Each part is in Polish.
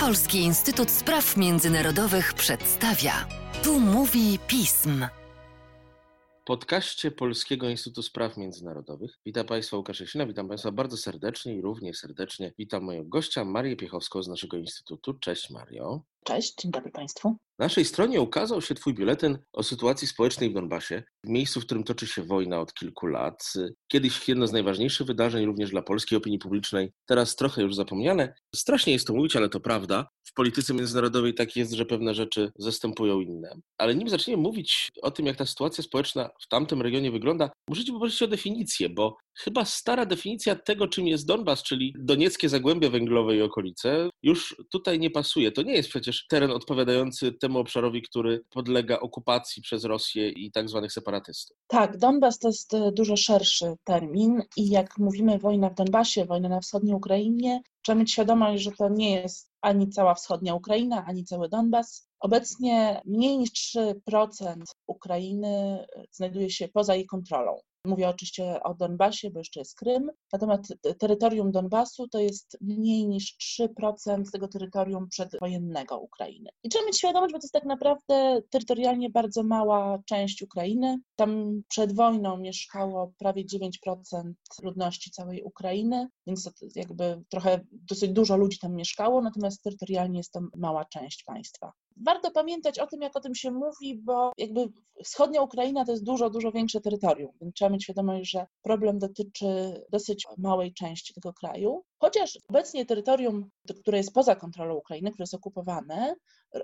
Polski Instytut Spraw Międzynarodowych przedstawia. Tu mówi pism. W podcaście Polskiego Instytutu Spraw Międzynarodowych witam Państwa Łukasz Jasina, witam Państwa bardzo serdecznie i równie serdecznie witam mojego gościa Marię Piechowską z naszego Instytutu. Cześć Mario. Cześć, dzień dobry Państwu. Na naszej stronie ukazał się Twój biuletyn o sytuacji społecznej w Donbasie, w miejscu, w którym toczy się wojna od kilku lat. Kiedyś jedno z najważniejszych wydarzeń również dla polskiej opinii publicznej, teraz trochę już zapomniane. Strasznie jest to mówić, ale to prawda. W polityce międzynarodowej tak jest, że pewne rzeczy zastępują inne. Ale nim zaczniemy mówić o tym, jak ta sytuacja społeczna w tamtym regionie wygląda, musicie poprosić o definicję, bo chyba stara definicja tego, czym jest Donbas, czyli donieckie zagłębie węglowe i okolice, już tutaj nie pasuje. To nie jest przecież teren odpowiadający temu obszarowi, który podlega okupacji przez Rosję i tak zwanych separatystów. Tak, Donbas to jest e, dużo szerszy termin i jak mówimy wojna w Donbasie, wojna na wschodniej Ukrainie, trzeba mieć świadomość, że to nie jest ani cała wschodnia Ukraina, ani cały Donbas. Obecnie mniej niż 3% Ukrainy e, znajduje się poza jej kontrolą. Mówię oczywiście o Donbasie, bo jeszcze jest Krym. Natomiast terytorium Donbasu to jest mniej niż 3% tego terytorium przedwojennego Ukrainy. I trzeba mieć świadomość, bo to jest tak naprawdę terytorialnie bardzo mała część Ukrainy. Tam przed wojną mieszkało prawie 9% ludności całej Ukrainy, więc to jakby trochę dosyć dużo ludzi tam mieszkało, natomiast terytorialnie jest to mała część państwa. Warto pamiętać o tym, jak o tym się mówi, bo jakby wschodnia Ukraina to jest dużo, dużo większe terytorium, więc trzeba mieć świadomość, że problem dotyczy dosyć małej części tego kraju. Chociaż obecnie terytorium, które jest poza kontrolą Ukrainy, które jest okupowane,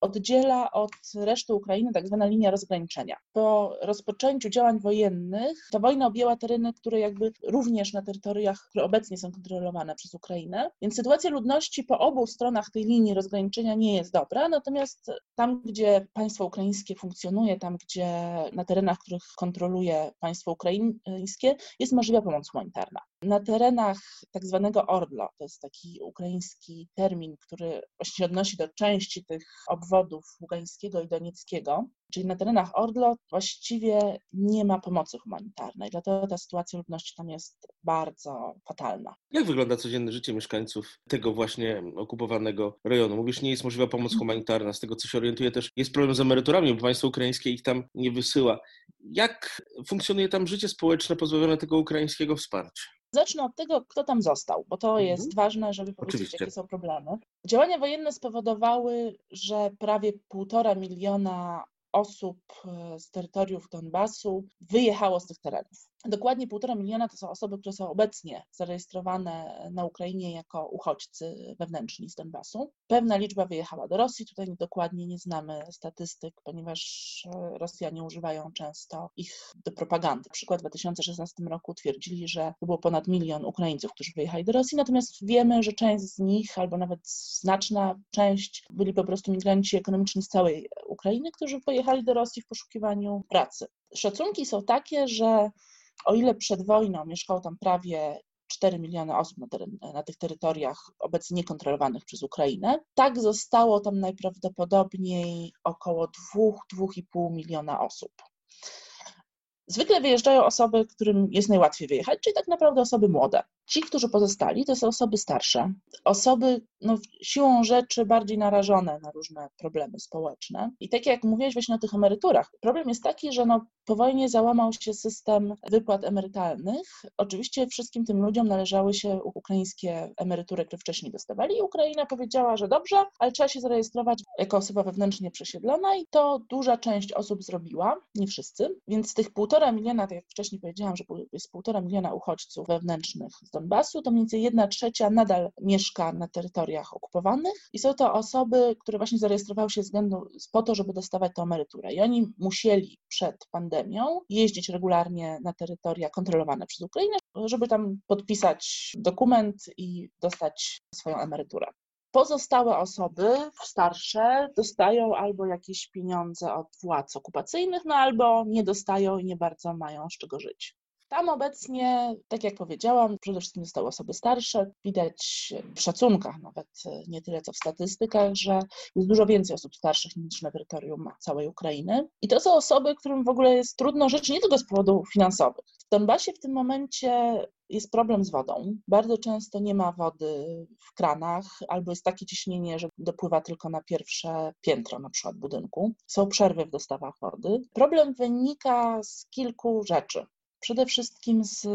oddziela od reszty Ukrainy tak zwana linia rozgraniczenia. Po rozpoczęciu działań wojennych ta wojna objęła tereny, które jakby również na terytoriach, które obecnie są kontrolowane przez Ukrainę, więc sytuacja ludności po obu stronach tej linii rozgraniczenia nie jest dobra, natomiast tam, gdzie państwo ukraińskie funkcjonuje, tam, gdzie na terenach, których kontroluje państwo ukraińskie, jest możliwa pomoc humanitarna. Na terenach tak zwanego Ordlo, to jest taki ukraiński termin, który właśnie się odnosi do części tych obwodów Ługańskiego i Donieckiego, czyli na terenach Ordlo właściwie nie ma pomocy humanitarnej, dlatego ta sytuacja ludności tam jest bardzo fatalna. Jak wygląda codzienne życie mieszkańców tego właśnie okupowanego rejonu? Mówisz, nie jest możliwa pomoc humanitarna, z tego co się orientuję też jest problem z emeryturami, bo państwo ukraińskie ich tam nie wysyła. Jak funkcjonuje tam życie społeczne pozbawione tego ukraińskiego wsparcia? Zacznę od tego, kto tam został, bo to mhm. jest ważne, żeby powiedzieć, Oczywiście. jakie są problemy. Działania wojenne spowodowały, że prawie półtora miliona osób e, z terytoriów Donbasu wyjechało z tych terenów. Dokładnie półtora miliona to są osoby, które są obecnie zarejestrowane na Ukrainie jako uchodźcy wewnętrzni z Donbasu. Pewna liczba wyjechała do Rosji, tutaj dokładnie nie znamy statystyk, ponieważ e, Rosjanie używają często ich do propagandy. Na przykład w 2016 roku twierdzili, że było ponad milion Ukraińców, którzy wyjechali do Rosji, natomiast wiemy, że część z nich, albo nawet znaczna część, byli po prostu migranci ekonomiczni z całej Ukrainy, którzy pojechali do Rosji w poszukiwaniu pracy. Szacunki są takie, że o ile przed wojną mieszkało tam prawie 4 miliony osób na, teren, na, tych terytoriach obecnie niekontrolowanych przez Ukrainę, tak zostało tam najprawdopodobniej około 2-2,5 miliona osób. Zwykle wyjeżdżają osoby, którym jest najłatwiej wyjechać, czyli tak naprawdę osoby młode. Ci, którzy pozostali, to są osoby starsze, osoby no, siłą rzeczy bardziej narażone na różne problemy społeczne. I tak jak mówiłeś właśnie o tych emeryturach, problem jest taki, że no, po wojnie załamał się system wypłat emerytalnych. Oczywiście wszystkim tym ludziom należały się ukraińskie emerytury, które wcześniej dostawali i Ukraina powiedziała, że dobrze, ale trzeba się zarejestrować jako osoba wewnętrznie przesiedlona i to duża część osób zrobiła, nie wszyscy, więc z tych półtora miliona, tak jak wcześniej powiedziałam, że jest półtora miliona uchodźców wewnętrznych z Donbasu, to mniej więcej jedna trzecia nadal mieszka na terytoriach okupowanych i są to osoby, które właśnie zarejestrowały się względu po to, żeby dostawać tę emeryturę. I oni musieli przed pandemią jeździć regularnie na terytoria kontrolowane przez Ukrainę, żeby tam podpisać dokument i dostać swoją emeryturę. Pozostałe osoby starsze dostają albo jakieś pieniądze od władz okupacyjnych, no albo nie dostają i nie bardzo mają z czego żyć. Tam obecnie, tak jak powiedziałam, przede wszystkim zostały osoby starsze. Widać w szacunkach, nawet nie tyle co w statystykach, że jest dużo więcej osób starszych niż na terytorium całej Ukrainy. I to są osoby, którym w ogóle jest trudno żyć nie tylko z powodów finansowych. W Donbasie w tym momencie jest problem z wodą. Bardzo często nie ma wody w kranach, albo jest takie ciśnienie, że dopływa tylko na pierwsze piętro na przykład budynku. Są przerwy w dostawach wody. Problem wynika z kilku rzeczy. Przede wszystkim z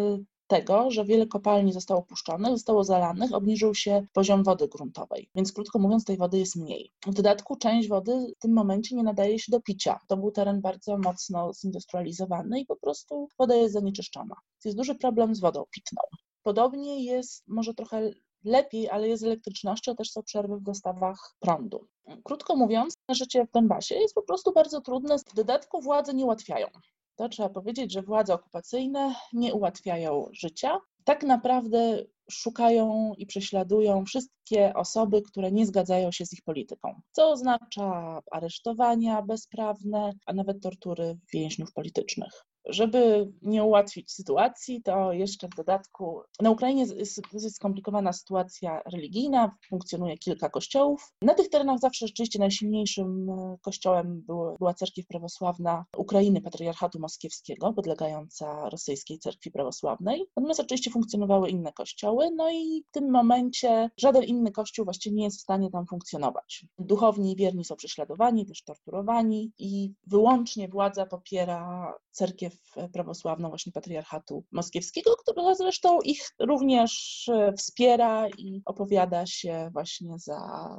tego, że wiele kopalni zostało opuszczonych, zostało zalanych, obniżył się poziom wody gruntowej, więc krótko mówiąc tej wody jest mniej. W dodatku część wody w tym momencie nie nadaje się do picia. To był teren bardzo mocno zindustrializowany i po prostu woda jest zanieczyszczona. Jest duży problem z wodą pitną. Podobnie jest może trochę lepiej, ale jest z elektrycznością, też są przerwy w dostawach prądu. Krótko mówiąc, życie w Donbasie jest po prostu bardzo trudne. W dodatku władze nie ułatwiają to trzeba powiedzieć, że władze okupacyjne nie ułatwiają życia. Tak naprawdę szukają i prześladują wszystkie osoby, które nie zgadzają się z ich polityką, co oznacza aresztowania bezprawne, a nawet tortury więźniów politycznych. Żeby nie ułatwić sytuacji, to jeszcze w dodatku na Ukrainie jest, skomplikowana sytuacja religijna, funkcjonuje kilka kościołów. Na tych terenach zawsze rzeczywiście najsilniejszym e, kościołem było, była cerkiew prawosławna Ukrainy, Patriarchatu Moskiewskiego, podlegająca rosyjskiej cerkwi prawosławnej. Natomiast oczywiście funkcjonowały inne kościoły, no i w tym momencie żaden inny kościół właściwie nie jest w stanie tam funkcjonować. Duchowni i wierni są prześladowani, też torturowani i wyłącznie władza popiera cerkiew prawosławną właśnie patriarchatu moskiewskiego, która zresztą ich również e, wspiera i opowiada się właśnie za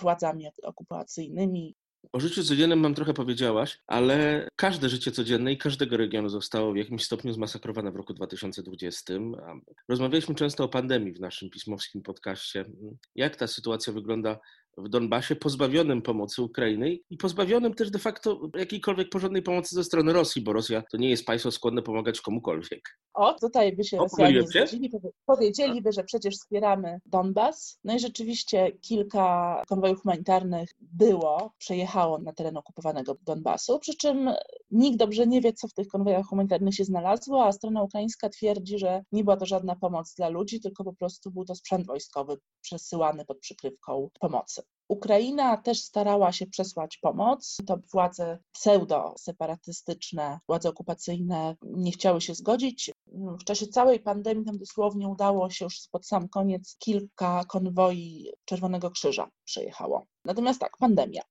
władzami okupacyjnymi. O życiu codziennym mam trochę powiedziałaś, ale każde życie codzienne i każdego regionu zostało w jakimś stopniu zmasakrowane w roku 2020. Rozmawialiśmy często o pandemii w naszym pismowskim podcaście. Jak ta sytuacja wygląda w Donbasie, pozbawionym pomocy Ukrainy i pozbawionym też de facto jakiejkolwiek porządnej pomocy ze strony Rosji, bo Rosja to nie jest państwo skłonne pomagać komukolwiek. O, tutaj by się Rosjanie zgodzili, powiedzieliby, że przecież wspieramy Donbas. No i rzeczywiście kilka konwojów humanitarnych było, przejechało na teren okupowanego Donbasu, przy czym nikt dobrze nie wie, co w tych konwojach humanitarnych się znalazło, a strona ukraińska twierdzi, że nie była to żadna pomoc dla ludzi, tylko po prostu był to sprzęt wojskowy przesyłany pod przykrywką pomocy. Ukraina też starała się przesłać pomoc. To władze pseudo-separatystyczne, władze okupacyjne nie chciały się zgodzić. W czasie całej pandemii tam dosłownie udało się już pod sam koniec kilka konwoi Czerwonego Krzyża przejechało. Natomiast tak, pandemia.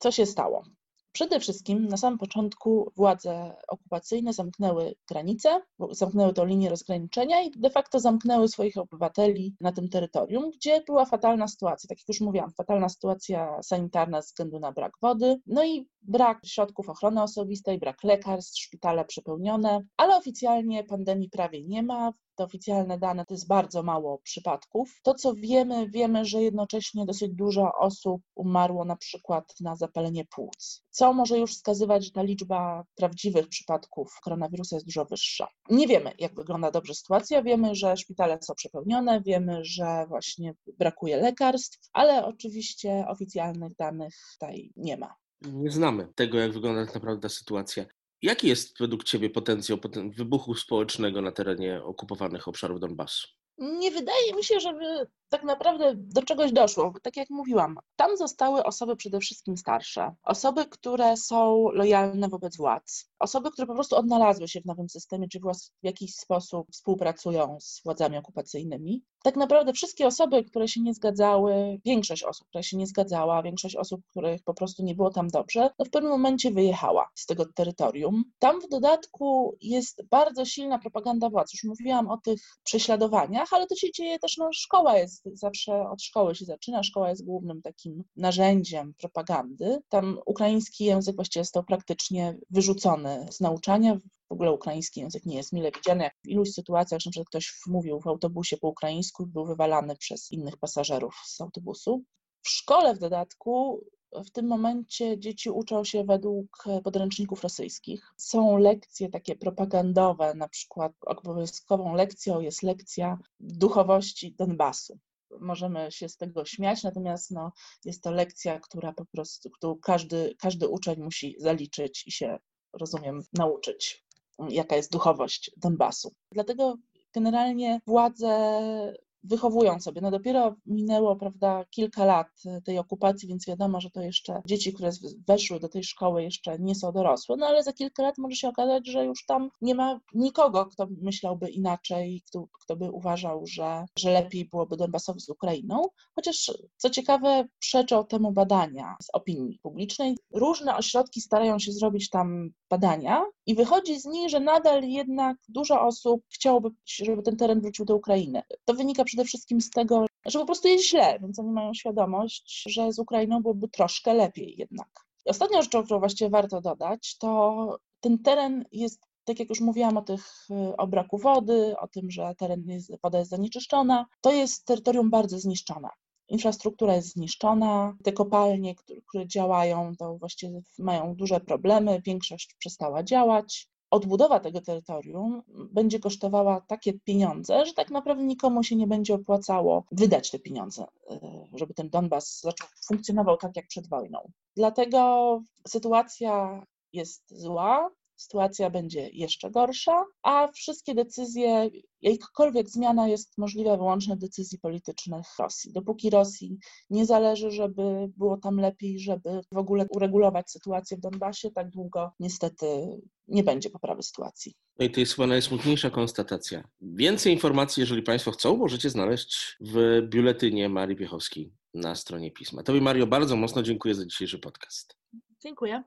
Co się stało? Przede wszystkim na samym początku władze okupacyjne zamknęły granice, zamknęły tą linię rozgraniczenia i de facto zamknęły swoich obywateli na tym terytorium, gdzie była fatalna sytuacja. Tak jak już mówiłam, fatalna sytuacja sanitarna ze względu na brak wody, no i brak środków ochrony osobistej, brak lekarstw, szpitale przepełnione, ale oficjalnie pandemii prawie nie ma te oficjalne dane to jest bardzo mało przypadków. To, co wiemy, wiemy, że jednocześnie dosyć dużo osób umarło na przykład na zapalenie płuc, co może już wskazywać, że ta liczba prawdziwych przypadków koronawirusa jest dużo wyższa. Nie wiemy, jak wygląda dobrze sytuacja, wiemy, że szpitale są przepełnione, wiemy, że właśnie brakuje lekarstw, ale oczywiście oficjalnych danych tutaj nie ma. Nie znamy tego, jak wygląda tak naprawdę sytuacja. Jaki jest według Ciebie potencjał wybuchu społecznego na terenie okupowanych obszarów Donbasu? Nie wydaje mi się, żeby tak naprawdę do czegoś doszło. Tak jak mówiłam, tam zostały osoby przede wszystkim starsze, osoby, które są lojalne wobec władz, osoby, które po prostu odnalazły się w nowym systemie, czy w jakiś sposób współpracują z władzami okupacyjnymi. Tak naprawdę wszystkie osoby, które się nie zgadzały, większość osób, która się nie zgadzała, większość osób, których po prostu nie było tam dobrze, no w pewnym momencie wyjechała z tego terytorium. Tam w dodatku jest bardzo silna propaganda władz. Już mówiłam o tych prześladowaniach, ale to się dzieje też, no szkoła jest zawsze od szkoły się zaczyna. Szkoła jest głównym takim narzędziem propagandy. Tam ukraiński język właściwie został praktycznie wyrzucony z nauczania. W ogóle ukraiński język nie jest mile widziany. W iluś sytuacjach, że ktoś mówił w autobusie po ukraińsku i był wywalany przez innych pasażerów z autobusu. W szkole w dodatku w tym momencie dzieci uczą się według podręczników rosyjskich. Są lekcje takie propagandowe, na przykład obowiązkową lekcją jest lekcja duchowości Donbasu możemy się z tego śmiać, natomiast no, jest to lekcja, która po prostu którą każdy, każdy uczeń musi zaliczyć i się, rozumiem, nauczyć. jaka jest duchowość Donbasu. Dlatego generalnie władze wychowują sobie. No dopiero minęło, prawda, kilka lat tej okupacji, więc wiadomo, że to jeszcze dzieci, które weszły do tej szkoły jeszcze nie są dorosłe, no ale za kilka lat może się okazać, że już tam nie ma nikogo, kto myślałby inaczej, kto, kto by uważał, że, że lepiej byłoby Donbasowi z Ukrainą. Chociaż, co ciekawe, przeczą temu badania z opinii publicznej. Różne ośrodki starają się zrobić tam badania i wychodzi z nich, że nadal jednak dużo osób chciałoby, żeby ten teren wrócił do Ukrainy. To wynika przede wszystkim z tego, że po prostu jest źle, więc oni mają świadomość, że z Ukrainą byłoby troszkę lepiej jednak. Ostatnią rzeczą, którą właściwie warto dodać, to ten teren jest, tak jak już mówiłam o tych o braku wody, o tym, że teren jest, woda jest zanieczyszczona, to jest terytorium bardzo zniszczone. Infrastruktura jest zniszczona, te kopalnie, które, działają, to właściwie mają duże problemy, większość przestała działać odbudowa tego terytorium będzie kosztowała takie pieniądze, że tak naprawdę nikomu się nie będzie opłacało wydać te pieniądze, y, żeby ten Donbas zaczął funkcjonował tak jak przed wojną. Dlatego sytuacja jest zła, sytuacja będzie jeszcze gorsza, a wszystkie decyzje, jakakolwiek zmiana jest możliwa wyłącznie decyzji politycznych Rosji. Dopóki Rosji nie zależy, żeby było tam lepiej, żeby w ogóle uregulować sytuację w Donbasie, tak długo niestety nie będzie poprawy sytuacji. No i to jest chyba najsmutniejsza konstatacja. Więcej informacji, jeżeli Państwo chcą, możecie znaleźć w biuletynie Marii Piechowskiej na stronie pisma. Tobie, Mario, bardzo mocno dziękuję za dzisiejszy podcast. Dziękuję.